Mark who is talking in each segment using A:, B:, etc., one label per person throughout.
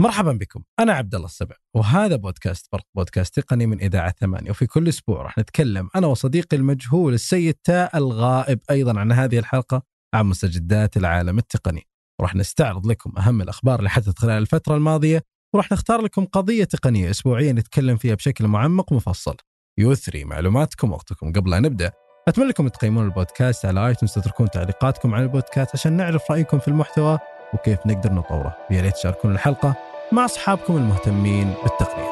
A: مرحبا بكم. أنا عبد الله السبع وهذا بودكاست فرق بودكاست تقني من إذاعة ثمانية. وفي كل أسبوع راح نتكلم أنا وصديقي المجهول السيد تاء الغائب أيضا عن هذه الحلقة عن مستجدات العالم التقني. وراح نستعرض لكم أهم الأخبار اللي حدثت خلال الفترة الماضية وراح نختار لكم قضية تقنية أسبوعية نتكلم فيها بشكل معمق ومفصل. يثري معلوماتكم وقتكم. قبل ان نبدأ أتمنى لكم تقيمون البودكاست على آيتونز تتركون تعليقاتكم عن البودكاست عشان نعرف رأيكم في المحتوى وكيف نقدر نطوره. ويا ريت تشاركون الحلقة. مع أصحابكم المهتمين بالتقنية.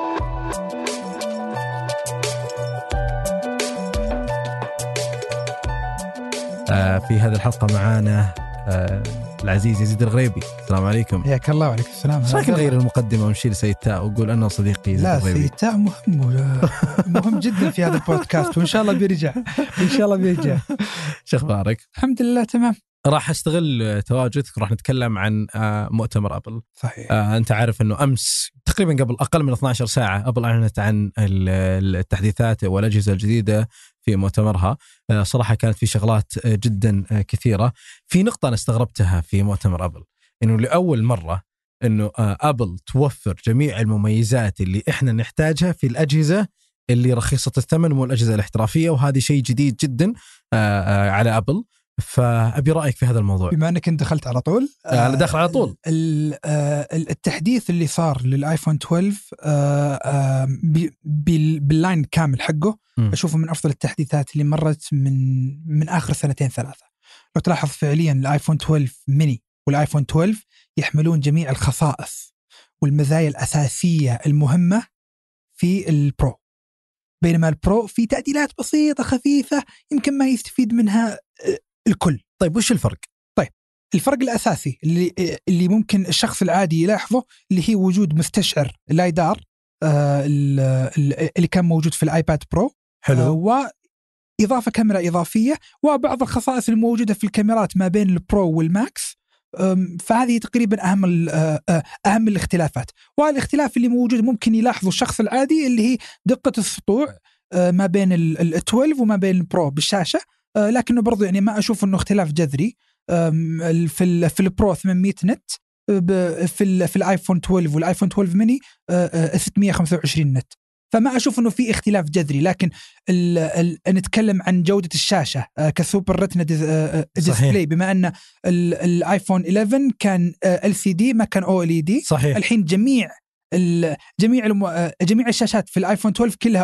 A: آه في هذه الحلقة معانا آه العزيز يزيد الغريبي. السلام عليكم.
B: حياك الله وعليكم السلام.
A: إيش رأيك نغير المقدمة ونشيل سيد تاء وقول أنا صديقي يزيد
B: لا
A: الغريبي؟
B: سيد تاء مهم مهم جدا في هذا البودكاست وإن شاء الله بيرجع. إن شاء الله بيرجع.
A: شو أخبارك؟
B: الحمد لله تمام.
A: راح أستغل تواجدك راح نتكلم عن آه، مؤتمر أبل.
B: صحيح.
A: آه، أنت عارف إنه أمس تقريبا قبل أقل من 12 ساعة أبل أعلنت عن ال- التحديثات والأجهزة الجديدة في مؤتمرها. آه، صراحة كانت في شغلات جدا كثيرة. في نقطة أنا استغربتها في مؤتمر أبل إنه لأول مرة إنه آه، أبل توفر جميع المميزات اللي إحنا نحتاجها في الأجهزة اللي رخيصة الثمن مو الاجهزه الاحترافية وهذه شيء جديد جدا على أبل. فأبي رأيك في هذا الموضوع
B: بما أنك أنت دخلت على طول
A: آه، أنا داخل على طول.
B: آه، التحديث اللي صار للآيفون 12 آه، آه، بي- بال- بال line كامل حقه
A: مم.
B: أشوفه من أفضل التحديثات اللي مرت من من آخر سنتين ثلاثة لو تلاحظ فعليا الآيفون 12 ميني والآيفون 12 يحملون جميع الخصائص والمزايا الأساسية المهمة في البرو بينما ال Pro في تعديلات بسيطة خفيفة يمكن ما يستفيد منها آه، الكل.
A: طيب وش الفرق؟
B: الفرق الأساسي اللي اللي ممكن الشخص العادي يلاحظه اللي هي وجود مستشعر LiDAR آه، ال- ال- اللي كان موجود في الآيباد برو آه، واضافه كاميرا إضافية وبعض الخصائص الموجودة في الكاميرات ما بين البرو والماكس فهذه تقريبا أهم آه، أهم الاختلافات. والاختلاف اللي موجود ممكن يلاحظه الشخص العادي اللي هي دقة السطوع ما بين ال ال 12 وما بين البرو بالشاشة لكنه برضو يعني ما أشوف إنه اختلاف جذري. في ال في البرو 800 nit ب- في في الآيفون 12 والآيفون 12 ميني آه، آه، 625 nit. فما أشوف إنه في اختلاف جذري لكن ال ال نتكلم عن جودة الشاشة آه، ك Super Retina آه، آه،
A: صحيح.
B: display بما أن ال- الايفون 11 كان ال سي دي ما كان أو ال اي دي
A: صحيح.
B: الحين جميع جميع المو... آه، جميع الشاشات في الآيفون 12 كلها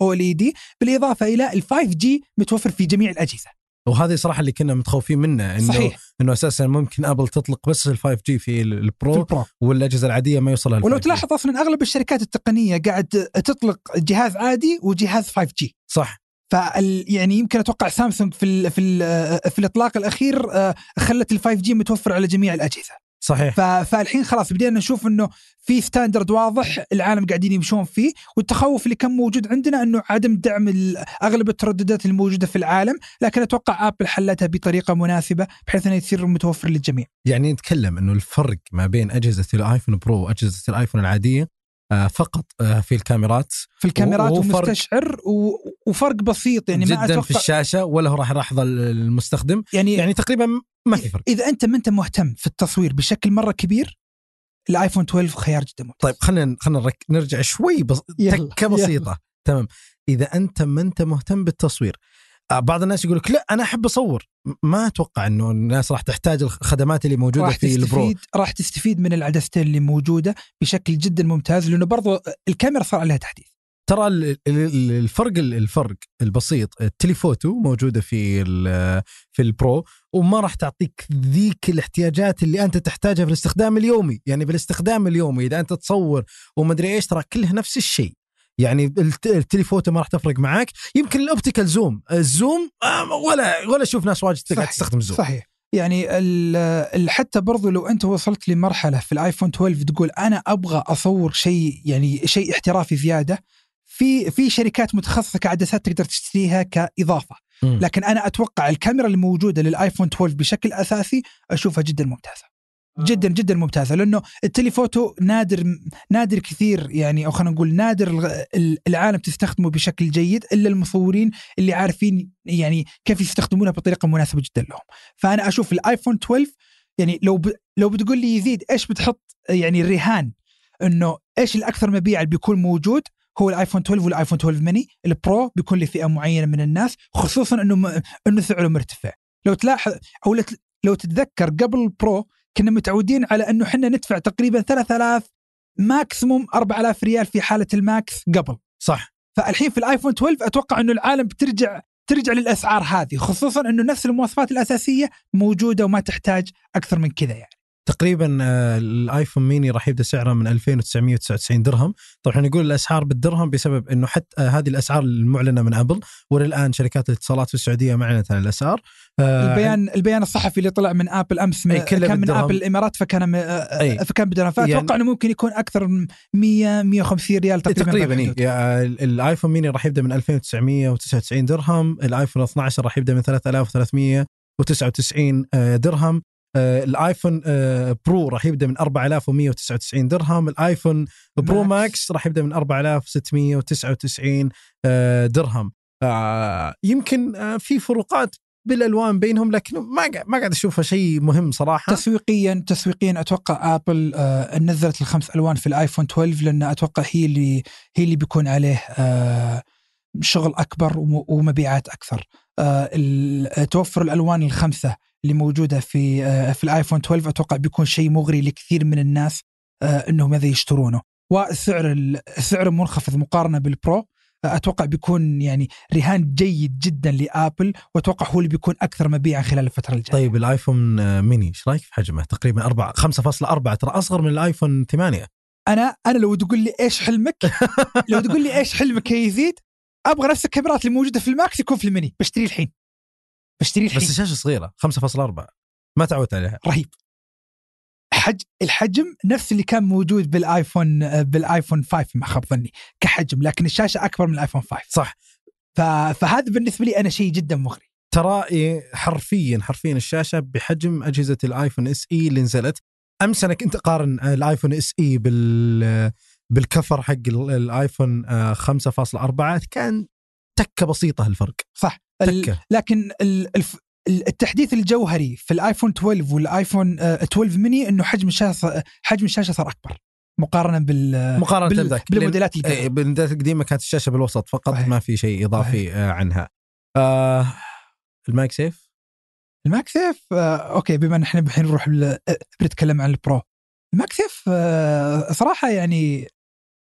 B: OLED بالإضافة إلى ال 5G متوفر في جميع الأجهزة.
A: وهذه صراحة اللي كنا متخوفين منه إنه
B: صحيح.
A: إنه أساسا ممكن ابل تطلق بس ال 5G في ال-
B: في
A: البرو
B: البرو
A: والأجهزة العادية ما يوصلها
B: ولو
A: 5G.
B: تلاحظ أصلا أغلب الشركات التقنية قاعد تطلق جهاز عادي وجهاز 5G
A: صح.
B: فال يعني يمكن أتوقع سامسونج في ال في ال في الإطلاق الأخير آه، خلت ال 5G متوفر على جميع الأجهزة.
A: صحيح.
B: ف- فالحين خلاص بدينا نشوف إنه في standard واضح العالم قاعدين يمشون فيه والتخوف اللي كان موجود عندنا إنه عدم دعم ال- أغلب الترددات الموجودة في العالم لكن أتوقع ابل حلتها بطريقة مناسبة بحيث إنه يصير متوفر للجميع.
A: يعني نتكلم إنه الفرق ما بين أجهزة الآيفون برو وأجهزة الآيفون العادية فقط آه في الكاميرات.
B: في الكاميرات ومستشعر وفرق بسيط يعني
A: جدا
B: ما
A: في
B: أتوقع
A: الشاشة ولا هو راح يلاحظ المستخدم.
B: يعني
A: يعني تقريبا ما في فرق.
B: إذا أنت ما أنت مهتم في التصوير بشكل مرة كبير الآيفون 12 خيار جدا ممتاز.
A: طيب خلينا خلينا. نرجع شوي بس...
B: يلا،
A: تكه بسيطة. تمام. إذا أنت ما أنت مهتم بالتصوير آه، بعض الناس يقول لك لا أنا أحب أصور. ما أتوقع إنه الناس راح تحتاج الخدمات اللي موجودة
B: راح
A: في البرو.
B: راح تستفيد من العدستين اللي موجودة بشكل جدا ممتاز لأنه برضو الكاميرا صار عليها تحديث.
A: ترى ال- ال- ال- الفرق الفرق البسيط ال telephoto موجودة في في البرو وما راح تعطيك ذيك الاحتياجات اللي أنت تحتاجها في الاستخدام اليومي. يعني في الاستخدام اليومي إذا أنت تصور ومدري إيش ترى كلها نفس الشيء. يعني الت- ال telephoto ما راح تفرق معك يمكن ال optical zoom ال zoom آه، ولا ولا أشوف ناس واجد قاعد. تستخدم zoom
B: صحيح. يعني حتى برضو لو أنت وصلت لمرحلة في الآيفون 12 تقول أنا أبغى أصور شيء يعني شيء احترافي زيادة في في شركات متخصصة كعدسات تقدر تشتريها
A: كإضافة.
B: لكن أنا أتوقع الكاميرا الموجودة للآيفون 12 بشكل أساسي أشوفها جدا ممتازة. جدا جدا ممتازة لأنه التليفوتو نادر نادر كثير يعني أو خلينا نقول نادر العالم تستخدمه بشكل جيد إلا المصورين اللي عارفين يعني كيف يستخدمونها بطريقة مناسبة جدا لهم. فأنا أشوف الآيفون 12 يعني لو ب... لو بتقول لي يزيد إيش بتحط يعني الرهان؟ إنه إيش الأكثر مبيعا بيكون موجود؟ هو الآيفون 12 والآيفون 12 ميني البرو بيكون لفئة معينة من الناس خصوصا إنه م... إنه سعره مرتفع. لو تلاحظ أو لو تتذكر قبل البرو كنا متعودين على أنه إحنا ندفع تقريبا 3000 maximum 4000 ريال في حالة الماكس قبل
A: صح؟
B: فالحين في الآيفون 12 أتوقع أنه العالم بترجع ترجع للأسعار هذه خصوصا أنه نفس المواصفات الأساسية موجودة وما تحتاج أكثر من كذا يعني.
A: تقريبا آه، الآيفون ميني راح يبدأ سعره من 2999 درهم. طبعا نقول الأسعار بالدرهم بسبب إنه حتى آه، هذه الأسعار المعلنة من أبل وللآن شركات الاتصالات في السعودية ما اعلنت عن الأسعار.
B: آه، البيان البيان الصحفي اللي طلع من أبل أمس كان من أبل الإمارات فكان أي. فكان بدرهم فأتوقع يعني إنه ممكن يكون أكثر من 100 150 ريال
A: تقريبا تقريبا إيه. الآيفون ميني راح يبدأ من 2999 درهم الآيفون 12 راح يبدأ من 3399 درهم. الآيفون آه، برو راح يبدأ من 4199 درهم. الآيفون برو ماكس, ماكس راح يبدأ من 4699 آه، درهم. يمكن في فروقات بالألوان بينهم لكن ما ما قاعد اشوفها شيء مهم صراحة.
B: تسويقيا تسويقيا أتوقع آبل آه نزلت الخمس ألوان في الآيفون 12 لأن أتوقع هي اللي هي اللي بيكون عليه آه شغل أكبر ومبيعات أكثر. آه توفر الألوان الخمسة. اللي موجودة في آه، في الآيفون 12 أتوقع بيكون شيء مغري لكثير من الناس آه، إنهم ماذا يشترونه والسعر السعر منخفض مقارنة بالبرو آه، أتوقع بيكون يعني رهان جيد جدا لآبل وأتوقع هو اللي بيكون أكثر مبيعا خلال الفترة الجاية.
A: طيب الآيفون ميني إيش رأيك في حجمه؟ تقريبا 4 5.4 ترى أصغر من الآيفون 8
B: أنا أنا لو تقول لي إيش حلمك لو تقول لي إيش حلمك يا يزيد أبغى نفس الكاميرات اللي موجوده في الماكس يكون في الميني بشتريه الحين بشتري الحين
A: بس الشاشة صغيرة 5.4 ما تعودت عليها.
B: رهيب. حج الحجم نفس اللي كان موجود بالآيفون بالآيفون 5 ما خاب ظني كحجم لكن الشاشة أكبر من الآيفون 5
A: صح.
B: ف... فهذا بالنسبة لي أنا شيء جدا مغري.
A: ترى حرفيا حرفيا الشاشة بحجم أجهزة الآيفون إس إي اللي نزلت. أمس أنا كنت أقارن الآيفون إس إي بال بال cover حق الآيفون 5.4 كان تكة بسيطة الفرق
B: صح. لكن التحديث الجوهري في الآيفون 12 والآيفون 12 ميني إنه حجم الشاشة حجم الشاشة صار أكبر مقارنة بال
A: مقارنة
B: بال... بالموديلات
A: القديمة. إيه، بالموديلات القديمة كانت الشاشة بالوسط فقط صحيح. ما في شيء إضافي صحيح. عنها. آه الماك سيف؟
B: الماك سيف آه okay بما إن إحنا الحين نروح بنتكلم عن ال Pro. ال MagSafe آه صراحة يعني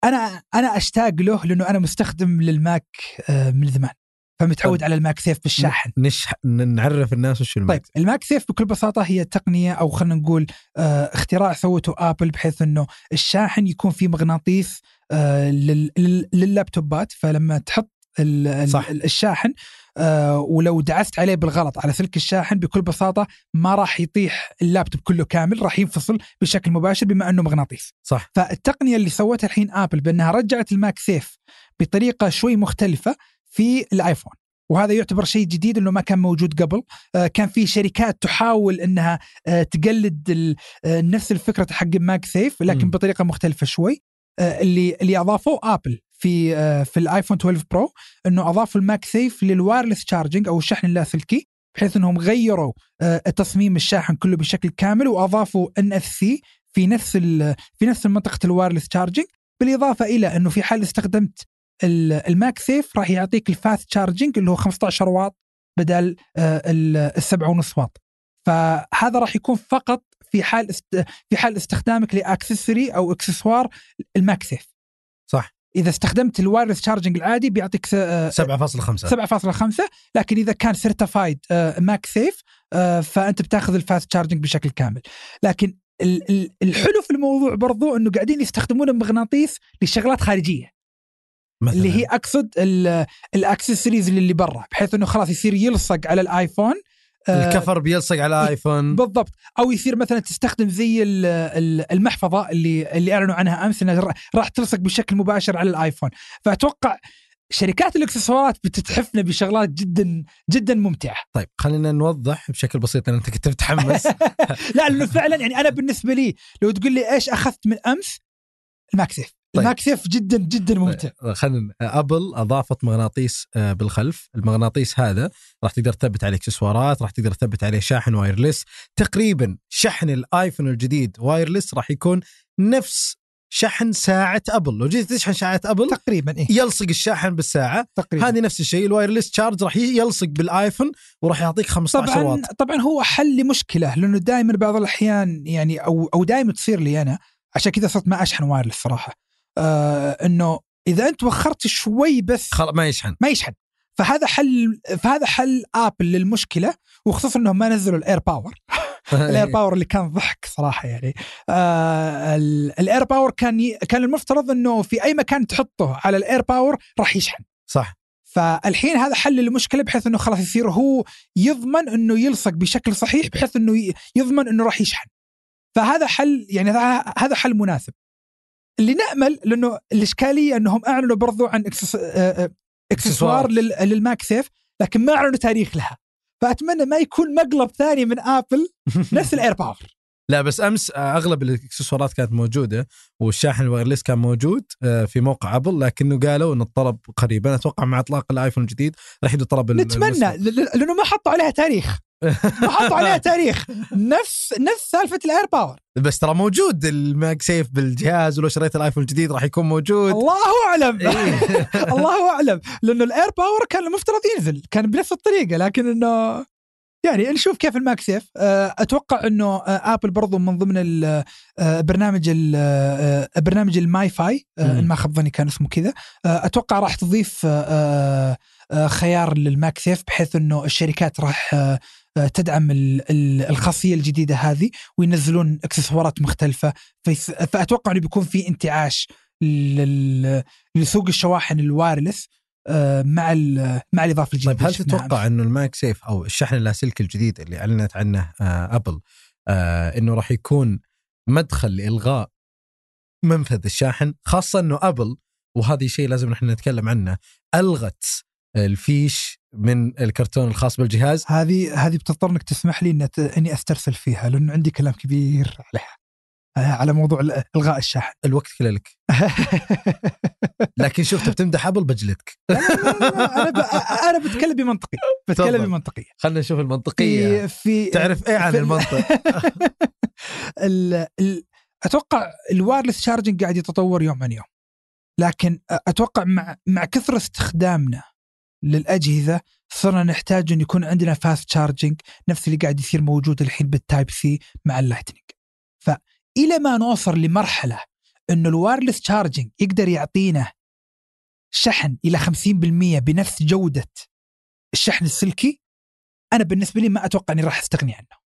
B: أنا أنا أشتاق له لأنه أنا مستخدم لل Mac آه من زمان. فمتعود على ال MagSafe بالشاحن.
A: نش... نعرف الناس وش ال Mag
B: طيب ال MagSafe بكل بساطة هي تقنية أو خلينا نقول آه اختراع سوته آبل بحيث إنه الشاحن يكون فيه مغناطيس آه لل... لل laptopات. فلما تحط ال... صح. الشاحن آه ولو دعست عليه بالغلط على سلك الشاحن بكل بساطة ما راح يطيح اللابتوب كله كامل راح ينفصل بشكل مباشر بما إنه مغناطيس.
A: صح.
B: فالتقنية اللي سوتها الحين آبل بأنها رجعت ال MagSafe بطريقة شوي مختلفة في الآيفون. وهذا يعتبر شيء جديد إنه ما كان موجود قبل. آه كان في شركات تحاول إنها آه تقلد آه نفس الفكرة حق MagSafe لكن. بطريقة مختلفة شوي. اللي اللي اضافوه ابل في في الآيفون 12 Pro إنه اضافوا ال MagSafe لل wireless charging أو الشحن اللاسلكي بحيث إنهم غيروا تصميم الشاحن كله بشكل كامل وأضافوا NFC في نفس في نفس منطقة ال wireless charging بالإضافة إلى إنه في حال استخدمت ال MagSafe راح يعطيك ال fast charging اللي هو 15 واط بدل آه، السبعة ونص واط. فهذا راح يكون فقط في حال است... في حال استخدامك ل accessory أو إكسسوار ال MagSafe
A: صح.
B: إذا استخدمت ال wireless charging العادي بيعطيك 7.5 7.5 لكن إذا كان certified MagSafe فأنت بتأخذ ال fast charging بشكل كامل. لكن الحلو في الموضوع برضو إنه قاعدين يستخدمون المغناطيس لشغلات خارجية. مثلاً. اللي هي أقصد الأكسسوارز اللي برا بحيث إنه خلاص يصير يلصق على الآيفون
A: آه، ال cover بيلصق على الايفون
B: بالضبط أو يصير مثلا تستخدم زي المحفظة اللي اللي أعلنوا عنها أمس إنها راح تلصق بشكل مباشر على الآيفون فأتوقع شركات الإكسسوارات بتتحفنا بشغلات جدا جدا ممتعة.
A: طيب خلينا نوضح بشكل بسيط لأن أنت كنت متحمس.
B: لا لأنه فعلا يعني أنا بالنسبة لي لو تقول لي إيش أخذت من أمس ال MagSafe طيب. ال MagSafe جدا جدا طيب، ممتع.
A: طيب. خلينا أبل أضافت مغناطيس آه، بالخلف. المغناطيس هذا راح تقدر تثبت عليه إكسسوارات راح تقدر تثبت عليه شاحن wireless. تقريبا شحن الآيفون الجديد wireless راح يكون نفس شحن ساعة أبل. لو جيت تشحن ساعة أبل
B: تقريبا إيه؟
A: يلصق الشاحن بالساعة.
B: تقريبا.
A: هذه نفس الشيء ال wireless charge راح يلصق بالآيفون وراح يعطيك 15
B: طبعا
A: واط.
B: طبعا هو حل لمشكلة لأنه دائما بعض الأحيان يعني أو أو دائما تصير لي أنا عشان كذا صرت ما أشحن wireless صراحة. آه إنه إذا أنت وخرت شوي بس
A: خلاص ما يشحن.
B: ما يشحن. فهذا حل فهذا حل ابل للمشكلة وخصوصا إنهم ما نزلوا ال AirPower. ال AirPower اللي كان ضحك صراحة يعني. آه ال AirPower كان ي... كان المفترض إنه في أي مكان تحطه على ال AirPower راح يشحن.
A: صح.
B: فالحين هذا حل للمشكلة بحيث إنه خلاص يصير هو يضمن إنه يلصق بشكل صحيح بحيث إنه يضمن إنه راح يشحن. فهذا حل يعني هذا حل مناسب. اللي نامل لأنه الإشكالية أنهم أعلنوا برضو عن. آه، آه، إكسسوار لل... لل MagSafe لكن ما أعلنوا تاريخ لها. فأتمنى ما يكون مقلب ثاني من آبل نفس ال AirPower
A: لا بس أمس آه، أغلب الإكسسوارات كانت موجودة والشاحن ال wireless كان موجود في موقع أبل لكنه قالوا إن الطلب قريبا. أتوقع مع إطلاق الآيفون الجديد راح يبدو الطلب
B: نتمنى لأنه ما حطوا عليها تاريخ. ما حطوا عليها تاريخ. نفس نفس سالفة ال AirPower
A: بس ترى موجود ال MagSafe بالجهاز ولو شريت الآيفون الجديد راح يكون موجود.
B: الله أعلم.
A: إيه.
B: الله أعلم. لأنه ال AirPower كان المفترض ينزل كان بنفس الطريقة لكن إنه يعني نشوف كيف ال MagSafe. آه، أتوقع إنه آه، ابل برضو من ضمن ال- آه، برنامج ال- آه، برنامج ال MFi آه،. إن ما خاب ظني كان اسمه كذا. آه، أتوقع راح تضيف آه، آه، خيار لل MagSafe بحيث إنه الشركات راح آه، آه، تدعم ال- ال- الخاصية الجديدة هذه وينزلون اكسسوارات مختلفة. فأتوقع إنه بيكون في انتعاش لسوق الشواحن ال wireless آه، مع مع الإضافة الجديدة
A: طيب هل تتوقع إنه ال MagSafe أو الشحن اللاسلكي الجديد اللي أعلنت عنه آه أبل آه إنه راح يكون مدخل لإلغاء منفذ الشاحن خاصة إنه أبل وهذه شيء لازم نحن نتكلم عنه ألغت الفيش من الكرتون الخاص بالجهاز؟
B: هذه هذه بتضطر إنك تسمح لي إن إني أسترسل فيها لأنه عندي كلام كبير عليها. آه، على موضوع ال- إلغاء الشاحن.
A: الوقت كله لك. لكن شوف تبي تمدح أبل؟ بجلدك.
B: أنا ب... أنا بتكلم بمنطقي. بتكلم. بمنطقيه
A: خلينا نشوف المنطقية.
B: في في
A: تعرف إيه عن
B: في-
A: المنطق؟
B: ال... ال... أتوقع ال wireless charging قاعد يتطور يوم عن يوم. لكن أتوقع مع مع كثر استخدامنا للأجهزة صرنا نحتاج أن يكون عندنا fast charging نفس اللي قاعد يصير موجود الحين بال Type-C مع ال Lightning فإلى ما نوصل لمرحلة انه ال wireless charging يقدر يعطينا شحن إلى 50% بنفس جودة الشحن السلكي أنا بالنسبة لي ما أتوقع إني راح أستغني عنه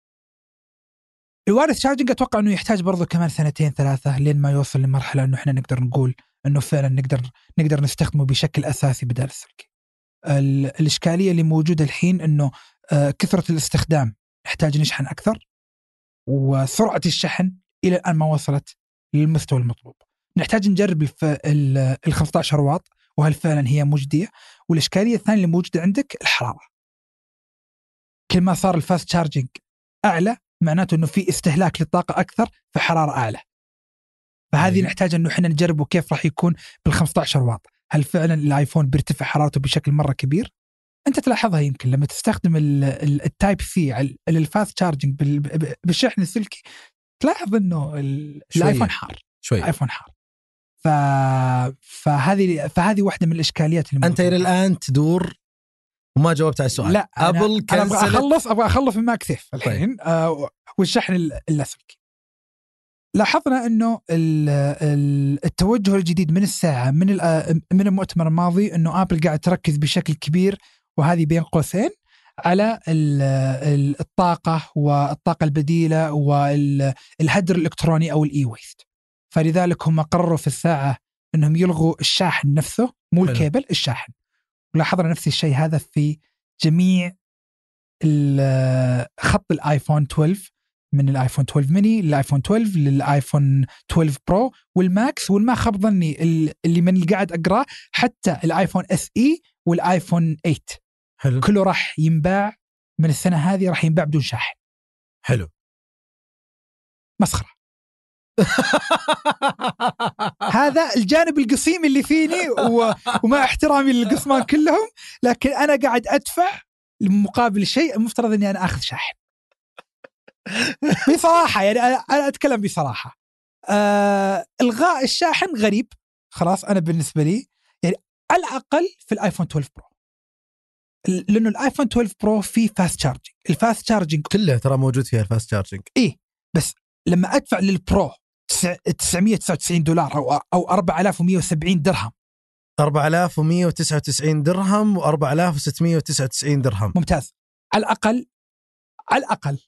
B: ال wireless charging أتوقع إنه يحتاج برضو كمان سنتين ثلاثة لين ما يوصل لمرحلة إنه إحنا نقدر نقول إنه فعلا نقدر نقدر نستخدمه بشكل أساسي بدال السلكي. ال- الإشكالية اللي موجودة الحين إنه آه، كثرة الاستخدام نحتاج نشحن أكثر وسرعة الشحن إلى الآن ما وصلت للمستوى المطلوب. نحتاج نجرب الف... ال ال 15 واط وهل فعلا هي مجدية؟ والإشكالية الثانية اللي موجودة عندك الحرارة. كل ما صار ال fast charging أعلى معناته إنه في استهلاك للطاقة أكثر فحرارة أعلى. فهذه
A: أيوة.
B: نحتاج إنه إحنا نجربه كيف راح يكون بال 15 واط، هل فعلا الآيفون بيرتفع حرارته بشكل مرة كبير؟ أنت تلاحظها يمكن لما تستخدم ال- ال- ال Type-C ال fast charging بال- ب- بالشحن السلكي تلاحظ
A: إنه.
B: الآيفون حار،
A: شوي
B: الايفون حار. ف... فهذه فهذه واحدة من الإشكاليات اللي
A: أنت
B: إلى.
A: الآن تدور وما جاوبت على السؤال
B: لا أنا-
A: أبل
B: أنا أبغى
A: cancelت
B: أخلص أبغى أخلص من MagSafe الحين آه والشحن ال- اللاسلكي لاحظنا إنه ال- ال- التوجه الجديد من الساعة من آه، من المؤتمر الماضي إنه آبل قاعد تركز بشكل كبير وهذه بين قوسين على ال- ال- الطاقة والطاقة البديلة والهدر الإلكتروني أو ال e-waste فلذلك هم قرروا في الساعة إنهم يلغوا الشاحن نفسه مو. الكيبل الشاحن ولاحظنا نفس الشيء هذا في جميع خط الايفون 12 من الآيفون 12 ميني للآيفون 12 للآيفون 12 برو والماكس وإذا ما خاب ظني ال- اللي من اللي قاعد اقراه حتى الآيفون اس اي والآيفون 8
A: حلو.
B: كله راح ينباع من السنة هذه راح ينباع بدون شاحن.
A: حلو.
B: مسخرة. هذا الجانب القصيم اللي فيني و... ومع احترامي للقصمان كلهم لكن أنا قاعد أدفع مقابل شيء المفترض إني أنا آخذ شاحن. بصراحة يعني أنا أنا أتكلم بصراحة. آه إلغاء الشاحن غريب خلاص أنا بالنسبة لي يعني على الأقل في الآيفون 12 برو. لأنه الآيفون 12 برو فيه fast charging ال fast charging
A: كله ترى موجود فيها ال fast
B: charging إيه بس لما أدفع للبرو 999 دولار أو أو 4170 درهم.
A: 4199 درهم و4699 درهم.
B: ممتاز. على الأقل على الأقل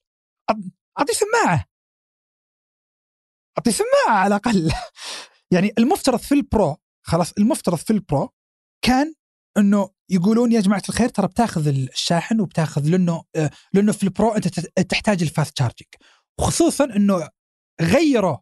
B: أعطي سماعة. أعطي سماعة على الأقل. يعني المفترض في البرو خلاص المفترض في البرو كان إنه يقولون يا جماعة الخير ترى بتاخذ الشاحن وبتاخذ لأنه لأنه في البرو أنت تحتاج ال fast charging خصوصا إنه غيروا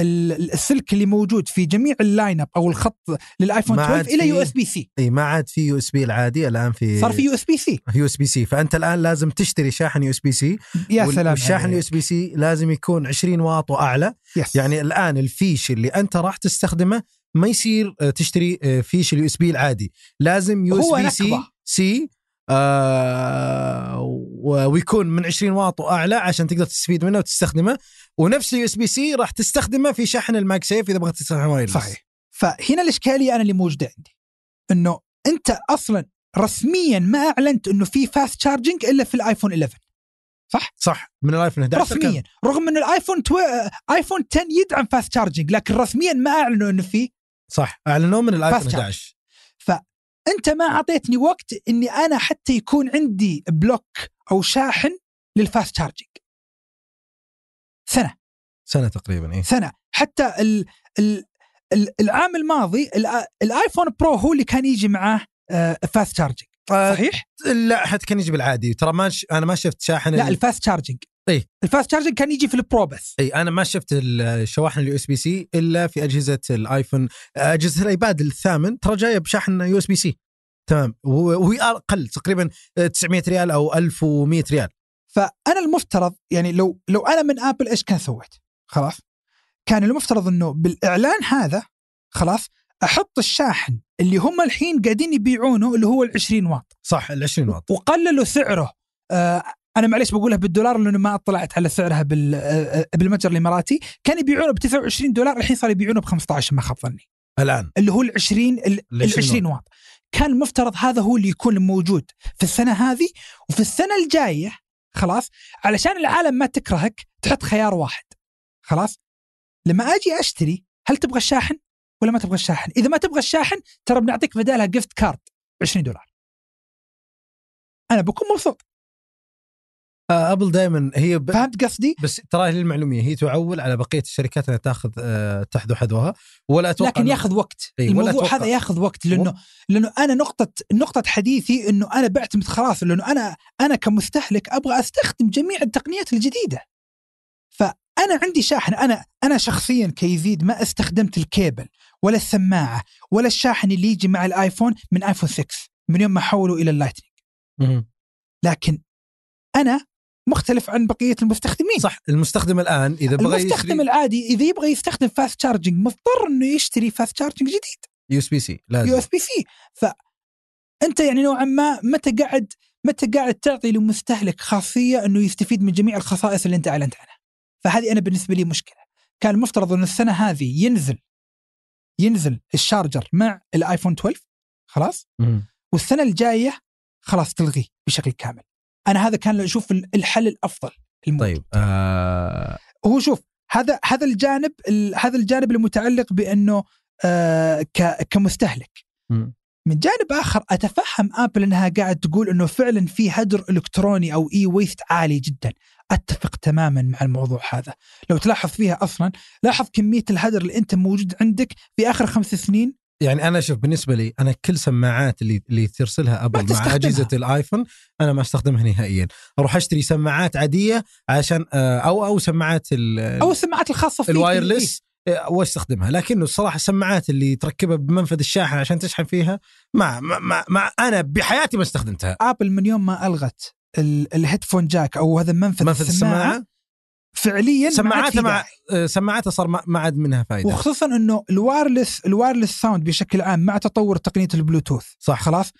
B: السلك اللي موجود في جميع ال lineup أو الخط للآيفون 12 إلى USB-C.
A: إي ما عاد في يو إس بي العادي الآن في
B: صار في يو إس بي سي.
A: يو إس بي سي. فأنت الآن لازم تشتري شاحن USB-C.
B: يا سلام
A: والشاحن USB-C لازم يكون 20 واط وأعلى.
B: yes.
A: يعني الآن الفيش اللي أنت راح تستخدمه ما يصير تشتري فيش ال USB العادي. لازم USB-C C آه ويكون من 20 واط وأعلى عشان تقدر تستفيد منه وتستخدمه. ونفس ال USB-C راح تستخدمه في شحن ال MagSafe إذا بغيت تستخدم wireless.
B: صحيح. فهنا الإشكالية أنا اللي موجودة عندي. إنه أنت أصلا رسميا ما أعلنت إنه في fast charging إلا في الآيفون 11 صح؟
A: صح. من الآيفون 11
B: رسميا كان. رغم انه الآيفون two... آيفون 10 يدعم fast charging لكن رسميا ما أعلنوا إنه في
A: صح. أعلنوه من الآيفون 11
B: فأنت ما أعطيتني وقت إني أنا حتى يكون عندي block أو شاحن لل fast charging
A: سنة. سنة تقريبا إيه.
B: سنة. حتى ال ال العام الماضي الآيفون برو هو اللي كان يجي معاه fast charging صحيح؟
A: لا حتى كان يجي بالعادي. ترى ما ش... أنا ما شفت شاحن
B: لا ال fast
A: charging
B: إي. ال fast charging كان يجي في البرو بس.
A: إي أنا ما شفت الشواحن ال USB-C إلا في أجهزة الايفون أجهزة الإيباد الثامن. ترى جاية بشاحن USB-C تمام. وهي أقل تقريبا 900 ريال أو 1100 ريال.
B: فأنا المفترض يعني لو لو أنا من آبل إيش كان سويت؟ خلاص؟ كان المفترض إنه بالإعلان هذا خلاص أحط الشاحن اللي هم الحين قاعدين يبيعونه اللي هو ال 20 واط.
A: صح ال 20 واط.
B: وقللوا سعره. آه أنا معليش بقولها بالدولار لأنه ما اطلعت على سعرها بال آه بالمتجر الإماراتي. كان يبيعونه ب 29 دولار الحين صار يبيعونه ب 15 ما خاب ظني.
A: الآن.
B: اللي هو ال 20 ال 20 واط. كان المفترض هذا هو اللي يكون موجود في السنة هذه وفي السنة الجاية خلاص؟ علشان العالم ما تكرهك تحط خيار واحد. خلاص؟ لما أجي أشتري هل تبغى الشاحن ولا ما تبغى الشاحن؟ إذا ما تبغى الشاحن ترى بنعطيك بدالها جفت كارد 20 دولار. أنا بكون مبسوط.
A: أبل دائما هي
B: ب... فهمت قصدي؟
A: بس ترى للمعلومية هي تعول على بقية الشركات إنها تأخذ أه تحذو حذوها. ولا أتوقع
B: لكن ياخذ وقت.
A: أي
B: الموضوع هذا ياخذ وقت لأنه لأنه أنا نقطه نقطة حديثي إنه أنا بعتمد خلاص لأنه أنا أنا كمستهلك أبغى أستخدم جميع التقنيات الجديدة. فأنا عندي شاحن أنا أنا شخصيا كيزيد ما استخدمت الكيبل ولا السماعة ولا الشاحن اللي يجي مع الآيفون من آيفون 6 من يوم ما حولوا إلى ال Lightning. لكن أنا مختلف عن بقية المستخدمين.
A: صح المستخدم الآن إذا بغى
B: المستخدم يشتري... العادي إذا يبغى يستخدم fast charging مضطر إنه يشتري fast charging جديد.
A: يو إس بي سي لازم.
B: يو إس بي سي. فأنت يعني نوعا ما متى قاعد متى قاعد تعطي لمستهلك خاصية إنه يستفيد من جميع الخصائص اللي أنت أعلنت عنها؟ فهذه أنا بالنسبة لي مشكلة. كان المفترض ان السنة هذه ينزل ينزل الشارجر مع الايفون 12 خلاص؟
A: م.
B: والسنة الجاية خلاص تلغيه بشكل كامل. أنا هذا كان أشوف الحل الأفضل
A: الموجود. طيب آه...
B: هو شوف هذا هذا الجانب هذا الجانب المتعلق بأنه آه كمستهلك
A: م.
B: من جانب آخر أتفهم آبل إنها قاعد تقول إنه فعلا في هدر إلكتروني أو e-waste عالي جدا أتفق تماما مع الموضوع هذا لو تلاحظ فيها أصلا لاحظ كمية الهدر اللي أنت موجود عندك في آخر خمس سنين
A: يعني أنا شوف بالنسبة لي أنا كل سماعات اللي اللي ترسلها ابل مع أجهزة الآيفون أنا ما أستخدمها نهائيا. أروح أشتري سماعات عادية عشان أو أو سماعات
B: أو السماعات الخاصة في
A: الوايرلس واستخدمها لكنه الصراحة السماعات اللي تركبها بمنفذ الشاحن عشان تشحن فيها ما, ما, ما, ما أنا بحياتي ما استخدمتها.
B: ابل من يوم ما ألغت ال headphone jack أو هذا منفذ
A: منفذ السماعة, السماعة؟
B: فعليا
A: سماعاتها مع سماعاتها صار ما عاد منها فائده
B: وخصوصا إنه ال wireless ال wireless sound بشكل عام مع تطور تقنية البلوتوث.
A: صح.
B: خلاص؟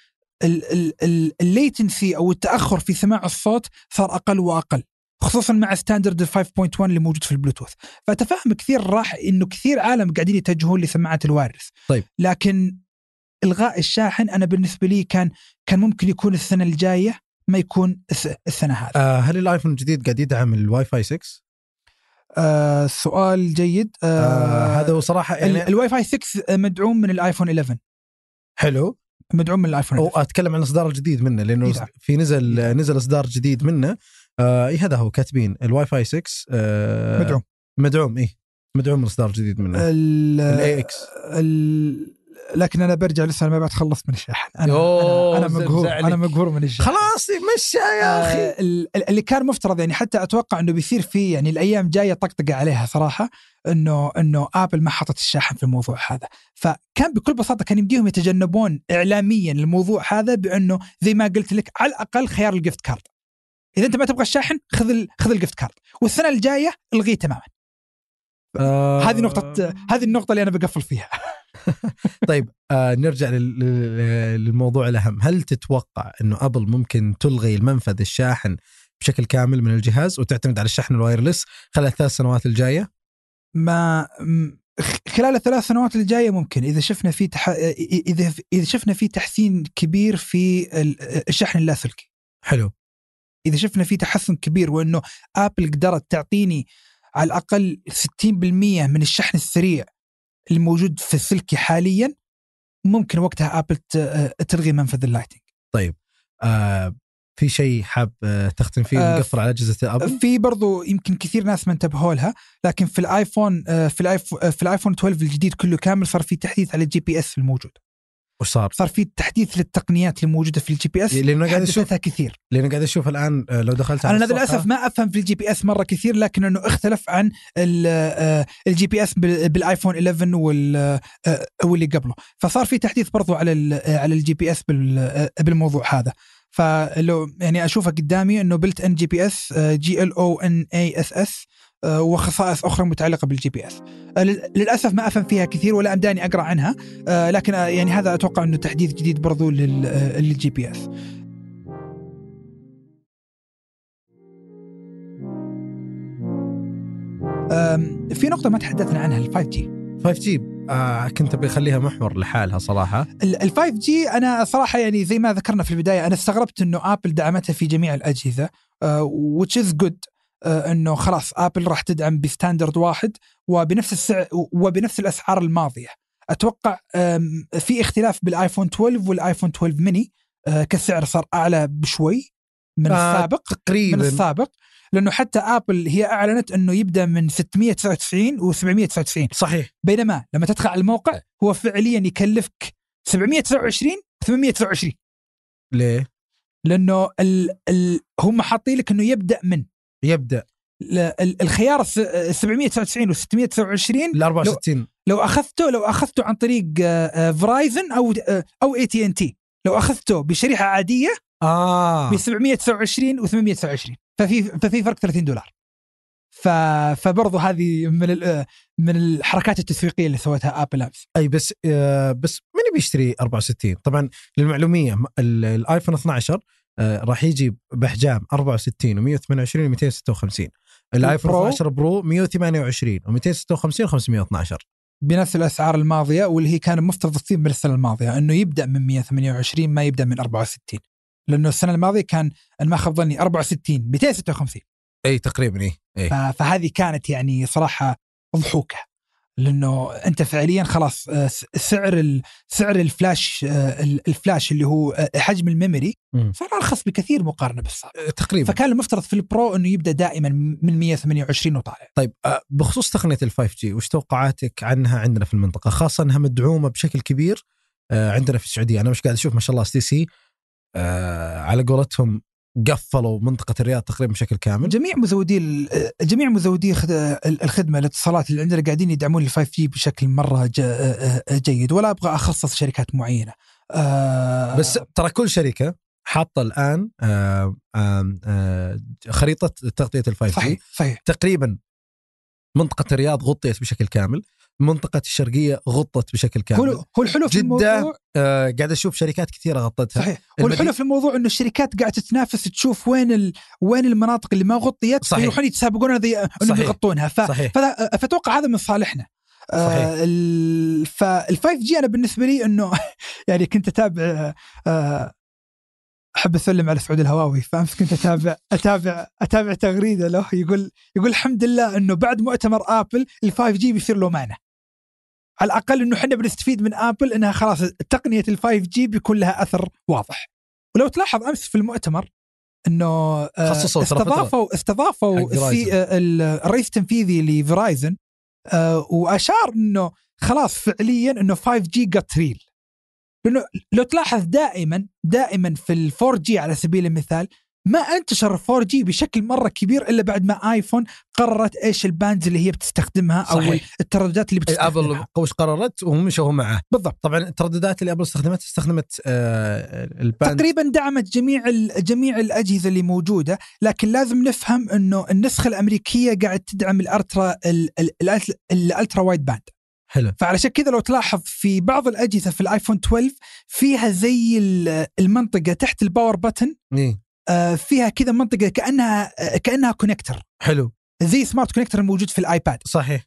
B: ال latency أو التأخر في سماع الصوت صار أقل وأقل خصوصا مع standard 5.1 اللي موجود في البلوتوث. فأتفهم كثير راح إنه كثير عالم قاعدين يتجهون لسماعات ال wireless
A: طيب.
B: لكن إلغاء الشاحن أنا بالنسبة لي كان كان ممكن يكون السنة الجاية ما يكون الس- السنة هذه.
A: آه هل الآيفون الجديد قاعد يدعم الواي فاي 6
B: آه سؤال جيد. آه
A: آه هذا هو
B: صراحة
A: يعني
B: الواي فاي 6 مدعوم من الآيفون 11
A: حلو.
B: مدعوم من الآيفون
A: أو
B: 11
A: أتكلم عن الاصدار الجديد منه لأنه
B: إيه نعم.
A: في نزل نزل إصدار جديد منه. آه إيه هذا هو كاتبين. الواي فاي 6 آه
B: مدعوم.
A: مدعوم إيه. مدعوم الاصدار الجديد منه. الاي
B: إكس. لكن أنا برجع لسه ما بعد خلصت من الشاحن.
A: أنا
B: أنا, أنا مقهور. أنا مقهور من الشاحن.
A: خلاص مشى يا أخي.
B: آه، ال- ال- اللي كان مفترض يعني حتى أتوقع إنه بيصير فيه يعني الأيام جاية طقطقة عليها صراحة انه إنه آبل ما حطت الشاحن في الموضوع هذا. فكان بكل بساطة كان يمديهم يتجنبون اعلاميا الموضوع هذا بأنه زي ما قلت لك على الأقل خيار ال gift card إذا أنت ما تبغى الشاحن خذ ال- خذ ال gift card والسنة الجاية الغيه تماما.
A: آه
B: هذه نقطه هذه النقطة اللي أنا بقفل فيها.
A: طيب آه نرجع لل- لل- للموضوع الأهم. هل تتوقع إنه أبل ممكن تلغي المنفذ الشاحن بشكل كامل من الجهاز وتعتمد على الشحن ال wireless خلال الثلاث سنوات الجاية؟
B: ما خلال الثلاث سنوات الجاية ممكن. إذا شفنا في تح... إذا إذا شفنا في تحسين كبير في ال- الشحن اللاسلكي.
A: حلو.
B: إذا شفنا في تحسن كبير وإنه ابل قدرت تعطيني على الأقل 60% من الشحن السريع اللي موجود في السلكي حاليا ممكن وقتها ابل ت- تلغي منفذ ال Lightning
A: طيب آه في شيء حاب آه تختم فيه
B: آه،
A: نقفل على أجهزة ابل
B: في برضو يمكن كثير ناس ما انتبهوا لها لكن في الآيفون آه، في الايفون في الآيفون 12 الجديد كله كامل صار في تحديث على ال GPS الموجود.
A: وش صار؟
B: في تحديث للتقنيات اللي موجودة في ال GPS
A: لأنه قاعد
B: أشوف كثير.
A: لأنه قاعد أشوف الآن آه، لو دخلت على أنا
B: للأسف ما أفهم في ال GPS مرة كثير لكن إنه اختلف عن ال- ال GPS بال- بالآيفون 11 وال آه، واللي قبله. فصار في تحديث برضو على آه، على ال GPS بال- بالموضوع هذا. فلو يعني أشوفه قدامي إنه بلت ان جي بي اس جي ال أو ان اي اس اس وخصائص أخرى متعلقة بال GPS للأسف ما أفهم فيها كثير ولا امداني أقرأ عنها آه، لكن آه، يعني هذا أتوقع إنه تحديث جديد برضو لل- آه، لل GPS في نقطة ما تحدثنا عنها ال
A: 5G 5G آه كنت أبي أخليها محور لحالها صراحة.
B: ال 5G أنا صراحة يعني زي ما ذكرنا في البداية أنا استغربت إنه ابل دعمتها في جميع الأجهزة uh, which is good. إنه خلاص آبل راح تدعم ب standard واحد وبنفس السعر وبنفس الأسعار الماضية. أتوقع في اختلاف بالآيفون 12 والآيفون 12 ميني كالسعر صار أعلى بشوي من
A: آه،
B: السابق من
A: تقريبا.
B: السابق لأنه حتى آبل هي أعلنت إنه يبدأ من 699 و799
A: صحيح.
B: بينما لما تدخل على الموقع هو فعليا يكلفك 729 829
A: ليه؟
B: لأنه ال ال هم حاطين لك إنه يبدأ من يبدأ. الخيار الس- ال 799 و 629
A: ال 64
B: لو أخذته لو أخذته عن طريق فرايزن أو آه، أو اي تي ان تي لو أخذته بشريحة عادية
A: آه.
B: ب 729 و 829 ففي ففي فرق 30 دولار. ف فبرضه هذه من ال- من الحركات التسويقية اللي سوتها ابل امس
A: أي بس آه بس من بيشتري 64 طبعا للمعلومية الآيفون 12 آه راح يجي بأحجام 64 و128 و256 الآيفون
B: ال Pro؟
A: 12 Pro 128 و256 و512
B: بنفس الأسعار الماضية واللي هي كان مفترض تصير من السنة الماضية إنه يبدأ من 128 ما يبدأ من 64 لأنه السنة الماضية كان أنا ما خاب ظني 64 256
A: إي تقريبا إي.
B: ف- فهذه كانت يعني صراحة ضحوكة. لأنه أنت فعليا خلاص آه، سعر سعر الفلاش آه، ال- الفلاش اللي هو آه، حجم ال
A: memory.
B: صار أرخص بكثير مقارنة بالسابق
A: تقريبا.
B: فكان المفترض في ال Pro إنه يبدأ دائما من 128 وطالع.
A: طيب بخصوص تقنية ال 5G وش توقعاتك عنها عندنا في المنطقة؟ خاصة انها مدعومة بشكل كبير عندنا في السعودية. أنا مش قاعد أشوف ما شاء الله STC على قولتهم قفلوا منطقة الرياض تقريبا بشكل كامل.
B: جميع مزودي جميع مزودي خد- الخدمة الاتصالات اللي عندنا قاعدين يدعمون ال 5 جي بشكل مرة جيد ولا أبغى أخصص شركات معينة. آه،
A: بس ترى كل شركة حاطة الآن آه، آه، خريطة تغطية ال 5 جي
B: صحيح صحيح.
A: تقريبا منطقة الرياض غطيت بشكل كامل. منطقه الشرقية غطت بشكل كامل.
B: هو هو الحلو في
A: جدة
B: الموضوع
A: آه قاعد أشوف شركات كثيرة غطتها.
B: صحيح. هو الحلو في الموضوع انه الشركات قاعدة تتنافس تشوف وين ال... وين المناطق اللي ما غطيت
A: صحيح.
B: فيروحون يتسابقون
A: صحيح.
B: يغطونها. ف...
A: صحيح.
B: فأتوقع هذا من صالحنا.
A: صحيح.
B: آه ال... فال 5G أنا بالنسبة لي إنه يعني كنت أتابع آه أحب أسلم على سعود الهواوي. فأمس كنت اتابع اتابع أتابع تغريدة له. يقول يقول الحمد لله إنه بعد مؤتمر آبل ال 5G بيصير له معنى على الأقل إنه إحنا بنستفيد من آبل إنها خلاص تقنية ال 5G بيكون لها أثر واضح. ولو تلاحظ أمس في المؤتمر إنه آه،
A: خصصوا.
B: استضافوا استضافوا آه، ال- الرئيس التنفيذي لفرايزن آه، وأشار إنه خلاص فعليا إنه 5G just got real لأنه لو تلاحظ دائما دائما في ال 4G على سبيل المثال ما انتشر ال 4G بشكل مرة كبير إلا بعد ما ايفون قررت إيش ال bands اللي هي بتستخدمها أو
A: صحيح.
B: الترددات اللي
A: ابل
B: بتستخدمها.
A: وش قررت ومشوا معه.
B: بالضبط.
A: طبعا الترددات اللي ابل استخدمت استخدمت آه ال band
B: تقريبا دعمت جميع جميع الأجهزة اللي موجودة لكن لازم نفهم إنه النسخة الأمريكية قاعد تدعم ال ultra ال ultra wideband
A: حلو.
B: فعلشان كذا لو تلاحظ في بعض الأجهزة في الآيفون 12 فيها زي ال- المنطقة تحت ال power button
A: إيه.
B: آه، فيها كذا منطقة كأنها آه، كأنها connector
A: حلو.
B: زي smart connector الموجود في الآيباد.
A: صحيح.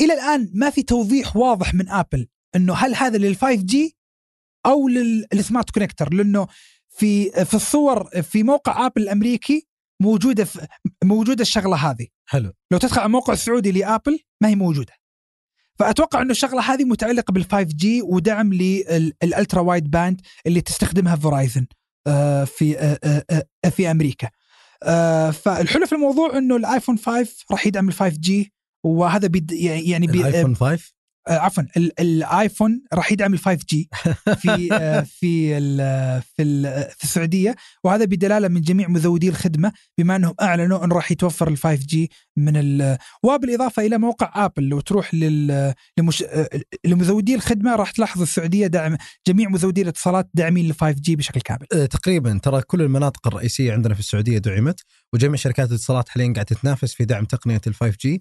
B: إلى الآن ما في توضيح واضح من آبل إنه هل هذا لل5 G أو لل- لل smart connector لأنه في في الصور في موقع آبل الأمريكي موجودة في موجودة الشغلة هذه.
A: حلو.
B: لو تدخل على الموقع السعودي لآبل ما هي موجودة. فأتوقع إنه الشغلة هذه متعلقة بال5 G ودعم لل ultra wide band اللي تستخدمها Verizon آه، في آه، آه، آه، في أمريكا. آه، فالحلو في الموضوع إنه الآيفون 5 راح يدعم ال5 G وهذا بيد يعني بي
A: الآيفون 5
B: آه، عفوا ال- الآيفون راح يدعم ال 5 G في آه، في ال في ال في السعودية وهذا بدلالة من جميع مزودي الخدمة بما أنهم أعلنوا انه راح يتوفر ال 5 G من ال وبالإضافة إلى موقع آبل لو تروح لل لمش آه، لمزودي الخدمة راح تلاحظ السعودية دعم جميع مزودي الاتصالات داعمين ل 5 G بشكل كامل.
A: آه، تقريبا ترى كل المناطق الرئيسية عندنا في السعودية دعمت وجميع شركات الاتصالات حاليا قاعدة تتنافس في دعم تقنية ال 5 G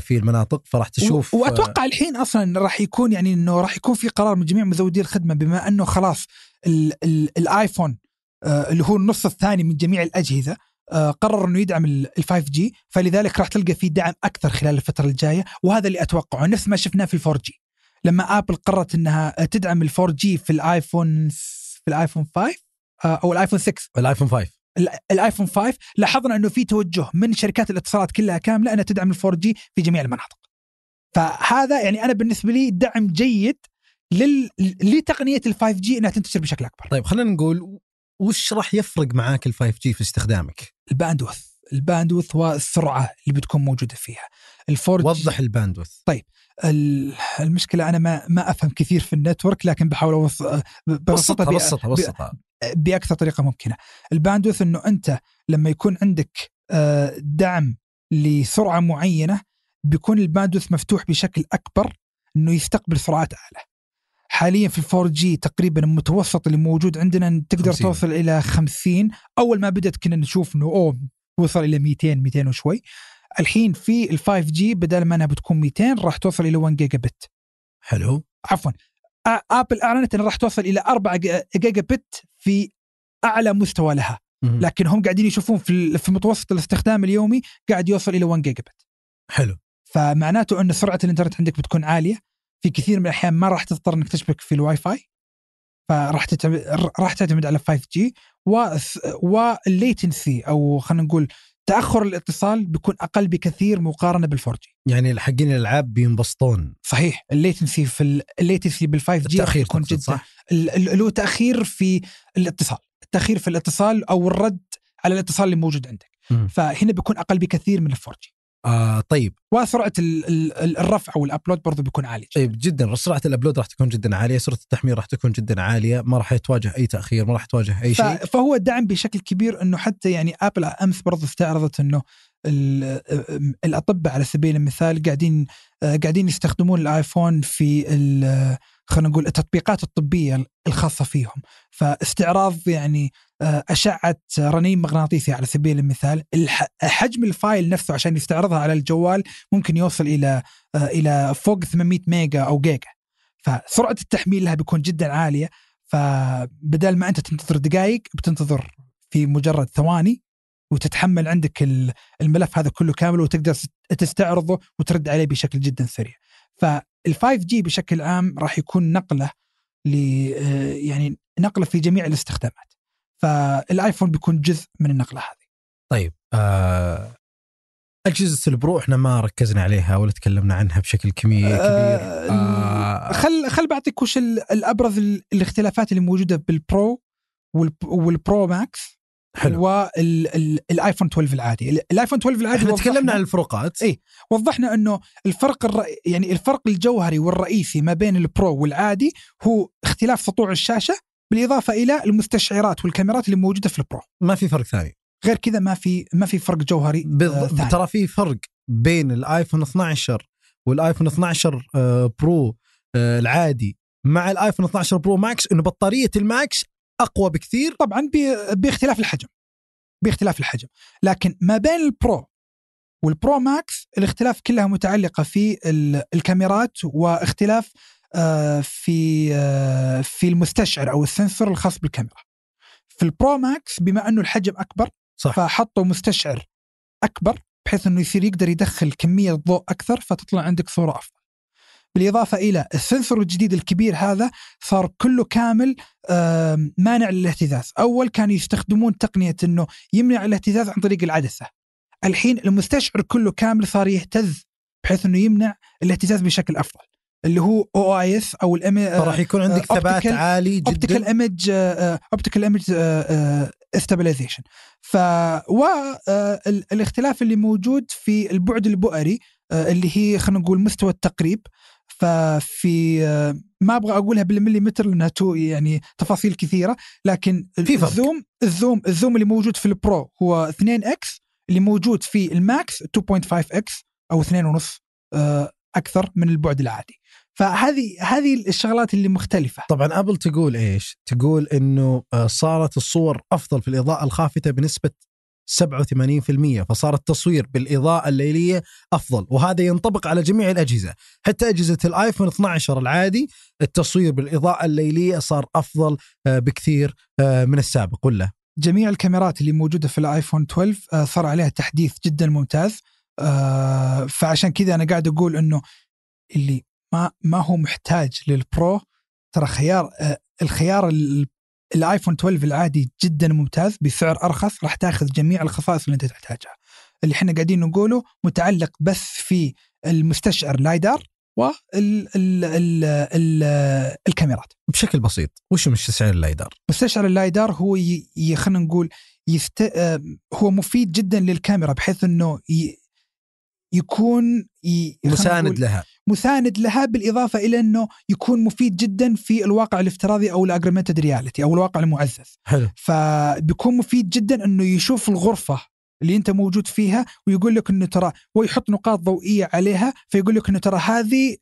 A: في المناطق. فراح تشوف
B: وأتوقع الحين أصلا راح يكون يعني إنه راح يكون في قرار من جميع مزودي الخدمة بما أنه خلاص ال ال الآيفون آه اللي هو النص الثاني من جميع الأجهزة آه قرر إنه يدعم ال 5 G فلذلك راح تلقى في دعم أكثر خلال الفترة الجاية وهذا اللي أتوقعه نفس ما شفناه في ال 4 G لما آبل قررت إنها تدعم ال 4 G في الآيفون في الآيفون 5 آه أو الآيفون 6
A: الآيفون 5
B: ال- الآيفون 5 لاحظنا إنه في توجه من شركات الاتصالات كلها كاملة إنها تدعم ال 4 G في جميع المناطق. فهذا يعني أنا بالنسبة لي دعم جيد لل... لتقنية ال 5 G إنها تنتشر بشكل أكبر.
A: طيب خلينا نقول وش راح يفرق معاك ال 5 G في استخدامك؟
B: ال bandwidth ال bandwidth والسرعة اللي بتكون موجودة فيها. ال 4 G
A: وضح ال bandwidth
B: ال- المشكلة أنا ما ما أفهم كثير في ال network لكن بحاول اوص
A: بسطها بسطها بسطها
B: بأكثر طريقة ممكنة. ال bandwidth إنه أنت لما يكون عندك آه، دعم لسرعة معينة بيكون ال bandwidth مفتوح بشكل أكبر إنه يستقبل سرعات أعلى. حاليا في ال four G تقريبا المتوسط اللي موجود عندنا تقدر
A: 50.
B: توصل إلى 50 أول ما بدأت كنا نشوف إنه أوه وصل إلى 200 200 وشوي الحين في ال 5 G بدل ما إنها بتكون 200 راح توصل إلى 1 جيجا بت
A: حلو
B: عفوا ابل أعلنت انها راح توصل إلى 4 جي- جيجا بت في أعلى مستوى لها. لكن هم قاعدين يشوفون في في متوسط الاستخدام اليومي قاعد يوصل إلى 1 جيجا بت
A: حلو.
B: فمعناته إن سرعة الإنترنت عندك بتكون عالية. في كثير من الأحيان ما راح تضطر إنك تشبك في الواي فاي فراح تعتمد راح تعتمد على 5 G وال latency أو خلينا نقول تأخر الاتصال بيكون أقل بكثير مقارنة بال 4 G.
A: يعني حقين الألعاب بينبسطون.
B: صحيح. ال latency في ال- ال latency بال 5 G راح
A: التاخير
B: يكون جدا.
A: صح؟
B: هو تأخير في الاتصال. التأخير في الاتصال أو الرد على الاتصال اللي موجود عندك.
A: مم.
B: فهنا بيكون أقل بكثير من ال 4 G.
A: آه طيب.
B: وسرعة ال- ال- ال- الرفع أو ال upload برضه بيكون عالي.
A: طيب جدا. سرعة ال upload راح تكون جدا عالية سرعة التحميل راح تكون جدا عالية ما راح تواجه أي تأخير ما راح تواجه
B: أي
A: شيء.
B: فهو دعم بشكل كبير إنه حتى يعني ابل أمس برضه استعرضت إنه ال- الأطباء على سبيل المثال قاعدين قاعدين يستخدمون الآيفون في خلينا نقول التطبيقات الطبية الخاصة فيهم. فاستعراض يعني آه، أشعة رنين مغناطيسي على سبيل المثال حجم ال file نفسه عشان يستعرضها على الجوال ممكن يوصل إلى آه، إلى فوق 800 ميجا أو جيجا فسرعة التحميل لها بيكون جدا عالية فبدل ما أنت تنتظر دقائق بتنتظر في مجرد ثواني وتتحمل عندك الملف هذا كله كامل وتقدر تستعرضه وترد عليه بشكل جدا سريع. فال 5 G بشكل عام راح يكون نقلة آه، يعني نقلة في جميع الاستخدامات. فالايفون بيكون جزء من النقلة هذه.
A: طيب آه اجهزه البرو إحنا ما ركزنا عليها ولا تكلمنا عنها بشكل كبير كبير.
B: آه آه خل خل بعطيك وش الأبرز الاختلافات اللي موجودة بالبرو والبرو ماكس حلو. والايفون 12 العادي. الآيفون 12 العادي
A: إحنا تكلمنا عن الفروقات.
B: اي وضحنا إنه الفرق الر... يعني الفرق الجوهري والرئيسي ما بين البرو والعادي هو اختلاف سطوع الشاشة بالإضافة إلى المستشعرات والكاميرات اللي موجودة في البرو.
A: ما في فرق ثاني.
B: غير كذا ما في ما في فرق جوهري
A: بالضبط آه ترى في فرق بين الآيفون 12 والآيفون 12 آه برو آه العادي مع الآيفون 12 برو ماكس إنه بطارية الماكس أقوى بكثير.
B: طبعا باختلاف الحجم. باختلاف الحجم. لكن ما بين البرو والبرو ماكس الاختلاف كلها متعلقة في الكاميرات واختلاف في آه، في المستشعر أو ال sensor الخاص بالكاميرا في البرو ماكس بما أنه الحجم أكبر صح. فحطوا مستشعر أكبر بحيث إنه يصير يقدر يدخل كمية ضوء أكثر فتطلع عندك صورة أفضل بالإضافة إلى ال sensor الجديد الكبير هذا صار كله كامل مانع للاهتزاز، أول كانوا يستخدمون تقنية إنه يمنع الاهتزاز عن طريق العدسة. الحين المستشعر كله كامل صار يهتز بحيث إنه يمنع الاهتزاز بشكل أفضل. اللي هو OIS أو
A: الام راح يكون عندك ثبات عالي جدا.
B: optical image optical image stabilization ف والاختلاف اللي موجود في البعد البؤري آه، اللي هي خلينا نقول مستوى التقريب. ففي آه، ما أبغى أقولها بالمليمتر لأنها يعني تفاصيل كثيرة لكن في فرق. ال zoom ال zoom ال zoom اللي موجود في ال Pro هو 2 x اللي موجود في ال Max 2.5 x أو 2.5 آه، أكثر من البعد العادي. فهذه هذه الشغلات اللي مختلفة.
A: طبعا أبل تقول إيش؟ تقول إنه صارت الصور أفضل في الإضاءة الخافتة بنسبة 87% فصار التصوير بالإضاءة الليلية أفضل وهذا ينطبق على جميع الأجهزة. حتى أجهزة الآيفون 12 العادي التصوير بالإضاءة الليلية صار أفضل آه، بكثير آه، من السابق ولا؟
B: جميع الكاميرات اللي موجودة في الآيفون 12 آه، صار عليها تحديث جدا ممتاز. فعشان كذا أنا قاعد أقول إنه اللي ما ما هو محتاج للبرو ترى خيار الخيار الايفون 12 العادي جدا ممتاز بسعر أرخص راح تأخذ جميع الخصائص اللي أنت تحتاجها. اللي إحنا قاعدين نقوله متعلق بس في المستشعر LiDAR والكاميرات
A: بشكل بسيط وش مستشعر ال LiDAR
B: مستشعر ال LiDAR هو خلينا نقول يست... هو مفيد جدا للكاميرا بحيث إنه ي... يكون
A: ي... مساند لها.
B: مساند لها بالإضافة إلى أنه يكون مفيد جدا في الواقع الافتراضي أو ال augmented reality أو الواقع المعزز
A: حلو.
B: فبيكون مفيد جدا أنه يشوف الغرفة اللي أنت موجود فيها ويقول لك إنه ترى ويحط نقاط ضوئية عليها فيقول لك إنه ترى هذه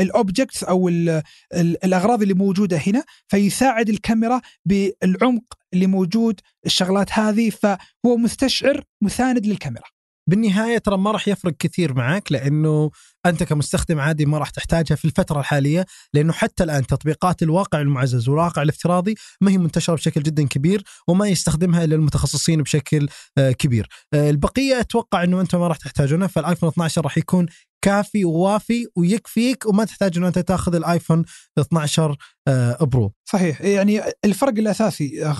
B: الاوبجكتس أو ال ال الأغراض اللي موجودة هنا فيساعد الكاميرا بالعمق اللي موجود الشغلات هذه فهو مستشعر مساند للكاميرا.
A: بالنهاية ترى ما راح يفرق كثير معك لأنه أنت كمستخدم عادي ما راح تحتاجها في الفترة الحالية لأنه حتى الآن تطبيقات الواقع المعزز والواقع الافتراضي ما هي منتشرة بشكل جدا كبير وما يستخدمها إلا المتخصصين بشكل آه، كبير. آه، البقية أتوقع إنه أنت ما راح تحتاجونها فالآيفون 12 راح يكون كافي ووافي ويكفيك وما تحتاج إنه أنت تاخذ الآيفون 12 آه، Pro.
B: صحيح يعني الفرق الأساسي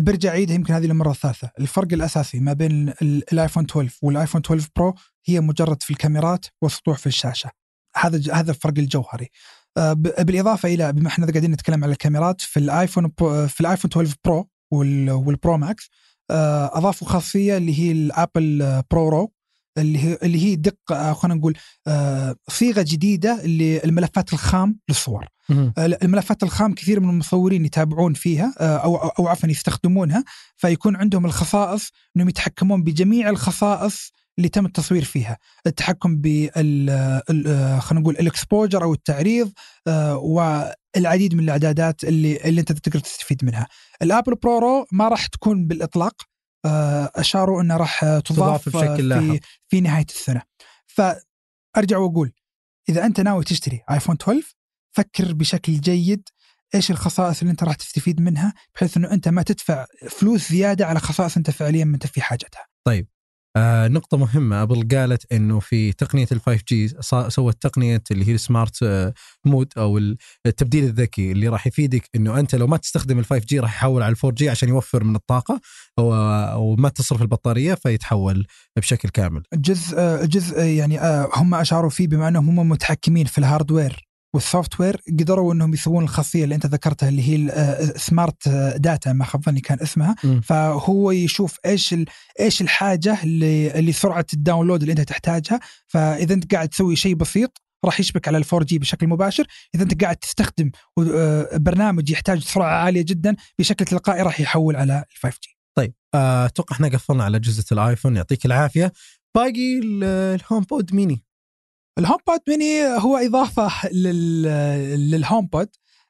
B: برجع اعيدها يمكن هذه المره الثالثة، الفرق الأساسي ما بين الآيفون 12 والآيفون 12 Pro هي مجرد في الكاميرات والسطوع في الشاشة. هذا هذا الفرق الجوهري. آه، بالإضافة إلى بما إحنا قاعدين نتكلم على الكاميرات في الآيفون في الآيفون 12 Pro وال Pro Max آه، أضافوا خاصية اللي هي ال Apple ProRAW اللي هي اللي هي دقة خلينا نقول آه، صيغة جديدة للملفات الخام للصور. آه، الملفات الخام كثير من المصورين يتابعون فيها آه، أو أو عفوا يستخدمونها فيكون عندهم الخصائص إنهم يتحكمون بجميع الخصائص اللي تم التصوير فيها التحكم بال خلينا نقول ال exposure أو التعريض العديد من الإعدادات اللي اللي أنت تقدر تستفيد منها. ال Apple Pro ما راح تكون بالإطلاق آه، أشاروا انها راح تضاف,
A: تضاف بشكل لاحق.
B: في في نهاية السنة. فأرجع وأقول إذا أنت ناوي تشتري ايفون 12 فكر بشكل جيد إيش الخصائص اللي أنت راح تستفيد منها بحيث إنه أنت ما تدفع فلوس زيادة على خصائص أنت فعليا ما أنت في حاجتها.
A: طيب آه نقطة مهمة أبل قالت إنه في تقنية ال 5 G سوت تقنية اللي هي ال smart آه mode أو التبديل الذكي اللي راح يفيدك إنه أنت لو ما تستخدم ال 5 G راح يحول على ال 4 G عشان يوفر من الطاقة أو, أو ما تصرف البطارية فيتحول بشكل كامل.
B: جزء جزء يعني آه، هم اشاروا فيه بما أنهم هم متحكمين في ال hardware وال software قدروا إنهم يسوون الخاصية اللي أنت ذكرتها اللي هي smart data ما خاب ظني كان اسمها.
A: م.
B: فهو يشوف إيش إيش الحاجة اللي, اللي سرعة ال download اللي أنت تحتاجها. فإذا أنت قاعد تسوي شيء بسيط راح يشبك على ال 4G بشكل مباشر. إذا أنت قاعد تستخدم آه، برنامج يحتاج سرعة عالية جدا بشكل تلقائي راح يحول على ال 5 G
A: طيب آه، أتوقع إحنا قفلنا على اجهزه الايفون يعطيك العافية. باقي ال Home Pod
B: mini ال HomePod mini هو إضافة لل HomePod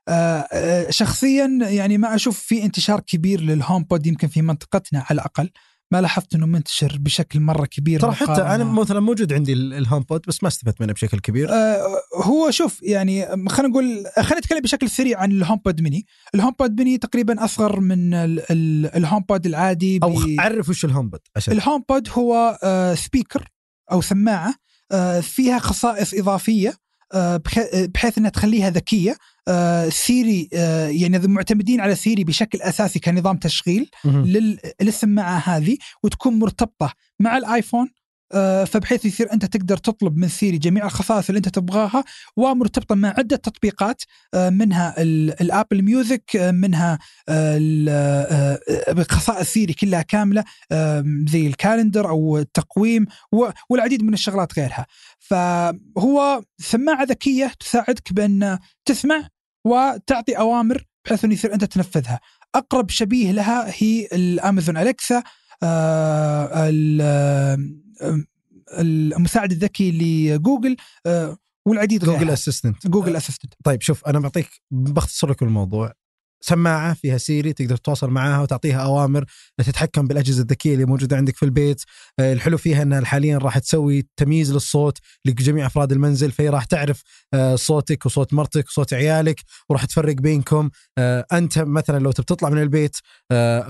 B: آه، آه، شخصيا يعني ما أشوف في انتشار كبير لل HomePod يمكن في منطقتنا على الأقل. ما لاحظت إنه منتشر بشكل مرة كبير
A: ترى حتى أنا مثلا موجود عندي ال HomePod بس ما استفدت منه بشكل كبير.
B: آه هو شوف يعني خلينا نقول خلينا نتكلم بشكل سريع عن ال HomePod mini ال HomePod mini تقريبا أصغر من ال HomePod العادي
A: أو عرف وش ال HomePod
B: عشان ال HomePod هو آه speaker أو سماعة. آه، فيها خصائص إضافية آه، بحيث إنها تخليها ذكية. آه، Siri يعني معتمدين على Siri بشكل أساسي كنظام تشغيل للسماعه هذه وتكون مرتبطة مع الآيفون آه، فبحيث يصير أنت تقدر تطلب من Siri جميع الخصائص اللي أنت تبغاها ومرتبطه مع عدة تطبيقات آه، منها ال Apple Music آه، منها خصائص Siri كلها كاملة زي ال calendar أو التقويم والعديد من الشغلات غيرها. فهو سماعة ذكية تساعدك بأن تسمع وتعطي أوامر بحيث انه يصير أنت تنفذها. أقرب شبيه لها هي ال Amazon Alexa آه المساعد الذكي لجوجل والعديد
A: Google Assistant.
B: Google Assistant.
A: طيب شوف أنا بعطيك بختصر لك الموضوع. سماعة فيها Siri تقدر تتواصل معها وتعطيها أوامر تتحكم بالأجهزة الذكية اللي موجودة عندك في البيت. الحلو فيها انها حاليا راح تسوي تمييز للصوت لجميع أفراد المنزل فهي راح تعرف صوتك وصوت مرتك وصوت عيالك وراح تفرق بينكم. أنت مثلا لو تبي تطلع من البيت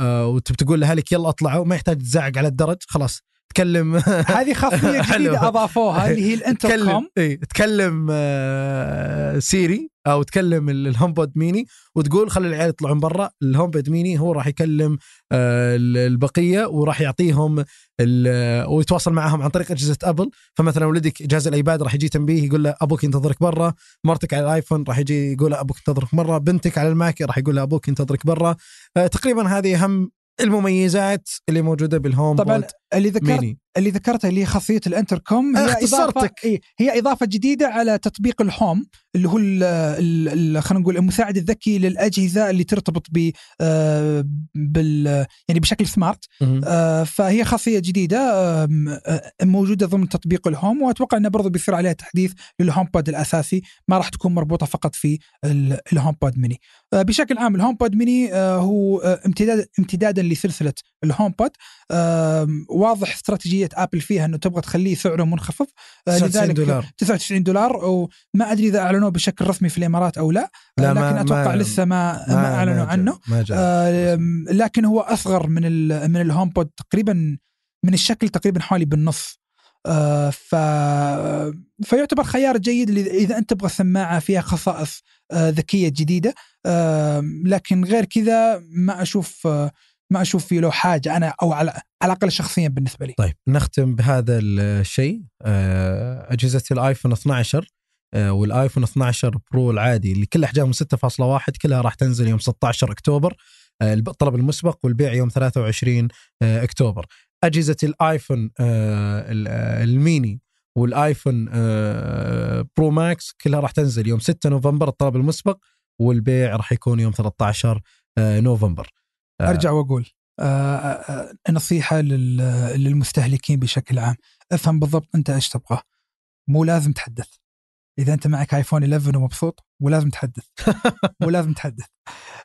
A: وتبي تقول لأهلك يلا أطلعوا ما يحتاج تزعق على الدرج خلاص. تكلم.
B: هذه خاصية جديدة أضافوها اللي هي الانتركوم.
A: اي تكلم آه، Siri أو تكلم ال HomePod mini وتقول خلي العيال يطلعون برا ال HomePod mini هو راح يكلم آه، البقية وراح يعطيهم ويتواصل معهم عن طريق أجهزة أبل. فمثلا ولدك جهاز ال iPad راح يجي تنبيه يقول له أبوك ينتظرك برا. مرتك على الآيفون راح يجي يقول له أبوك ينتظرك برا. بنتك على ال Mac راح يقول له أبوك ينتظرك برا. آه، تقريبا هذه أهم المميزات اللي موجودة بال Home
B: طبعا اللي ذكرت ميني. اللي ذكرتها اللي هي خاصية الانتركوم هي اضافه هي إضافة جديدة على تطبيق ال Home اللي هو خلينا نقول المساعد الذكي للأجهزة اللي ترتبط ب آه، بال يعني بشكل smart آه، فهي خاصية جديدة آه، موجودة ضمن تطبيق ال home وأتوقع إنه برضو بيصير عليها تحديث لل HomePod الأساسي ما راح تكون مربوطة فقط في ال HomePod mini بشكل عام ال HomePod mini هو امتداد امتدادا لسلسلة ال HomePod واضح استراتيجية ابل فيها إنه تبغى تخليه سعره منخفض
A: 99 دولار.
B: 99 دولار وما أدري إذا أعلنوه بشكل رسمي في الإمارات أو لا, لا لكن ما أتوقع ما لسه ما, ما, ما أعلنوا عنه.
A: ما جاء. آه
B: لكن هو أصغر من من الهوم بود تقريبا من الشكل تقريبا حوالي بالنص. آه ف فيعتبر خيار جيد إذا أنت تبغى سماعة فيها خصائص آه ذكية جديدة. آه لكن غير كذا ما أشوف آه ما أشوف فيه له حاجة أنا أو على على الأقل شخصيا بالنسبة لي.
A: طيب نختم بهذا الشيء آه، أجهزة الآيفون 12 آه، والآيفون 12 Pro العادي اللي كل أحجامه 6.1 كلها راح تنزل يوم 16 أكتوبر آه، الطلب المسبق والبيع يوم 23 أكتوبر. أجهزة الآيفون الميني والآيفون Pro Max كلها راح تنزل يوم 6 نوفمبر الطلب المسبق والبيع راح يكون يوم 13 نوفمبر.
B: آه. أرجع وأقول آه, آه، نصيحة للمستهلكين بشكل عام. افهم بالضبط أنت إيش تبغى مو لازم تحدث. إذا أنت معك آيفون 11 ومبسوط ولازم تحدث. ولازم تحدث.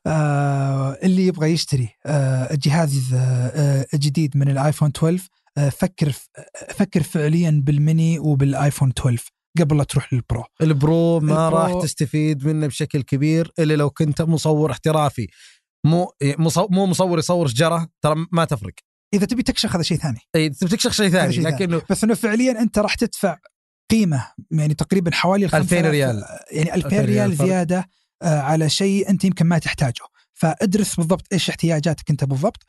B: آه اللي يبغى يشتري آه الجهاز آه الجديد من الآيفون 12 آه فكر فكر فعليا بالميني وبالآيفون 12 قبل لا تروح لل
A: Pro. ال Pro ما
B: ال Pro-
A: راح تستفيد منه بشكل كبير إلا لو كنت مصور احترافي. مو مصو- مو مصور يصور شجرة ترى ما تفرق
B: إذا تبي تكشخ هذا شيء ثاني
A: اي تبي تكشخ شيء ثاني
B: شيء ثاني.
A: لكنه
B: بس إنه فعليا أنت راح تدفع قيمة يعني تقريبا حوالي
A: 2000
B: 5000
A: ريال.
B: يعني 2000
A: 2000 ريال.
B: زيادة آه، على شيء أنت يمكن ما تحتاجه فأدرس بالضبط إيش احتياجاتك أنت بالضبط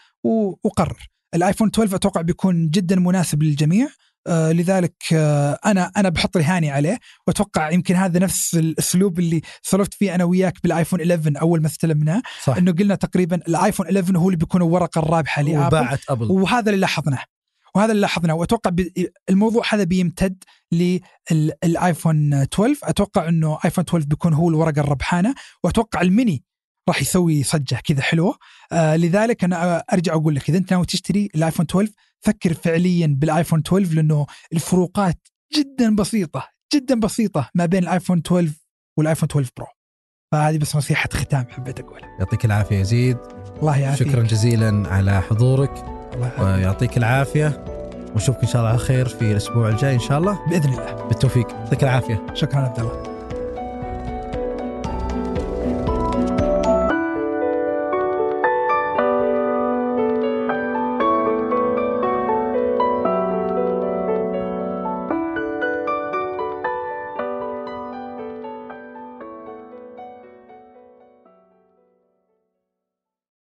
B: وقرر الآيفون 12 أتوقع بيكون جدا مناسب للجميع آه لذلك آه أنا أنا بحط رهاني عليه وأتوقع يمكن هذا نفس الأسلوب اللي سولفت فيه أنا وياك بالآيفون 11 أول ما استلمناه
A: صح.
B: إنه قلنا تقريبا الآيفون 11 هو اللي بيكون الورقة الرابحة لأبل
A: وباعت أبل.
B: وهذا اللي لاحظناه وهذا اللي لاحظناه وأتوقع الموضوع هذا بيمتد للآيفون 12 أتوقع إنه آيفون 12 بيكون هو الورقة الربحانة وأتوقع الميني راح يسوي ضجة كذا حلوة. آه لذلك أنا أرجع أقول لك إذا أنت ناوي تشتري الآيفون 12 فكر فعليا بالآيفون 12 لأنه الفروقات جدا بسيطة جدا بسيطة ما بين الآيفون 12 والآيفون 12 برو فهذه بس نصيحة ختام حبيت أقولها.
A: يعطيك العافية يزيد.
B: الله يعافيك.
A: شكرا جزيلا على حضورك.
B: الله.
A: ويعطيك العافية. ونشوفك إن شاء الله على خير في الأسبوع الجاي إن شاء الله.
B: بإذن الله.
A: بالتوفيق. يعطيك العافية.
B: شكرا عبد الله.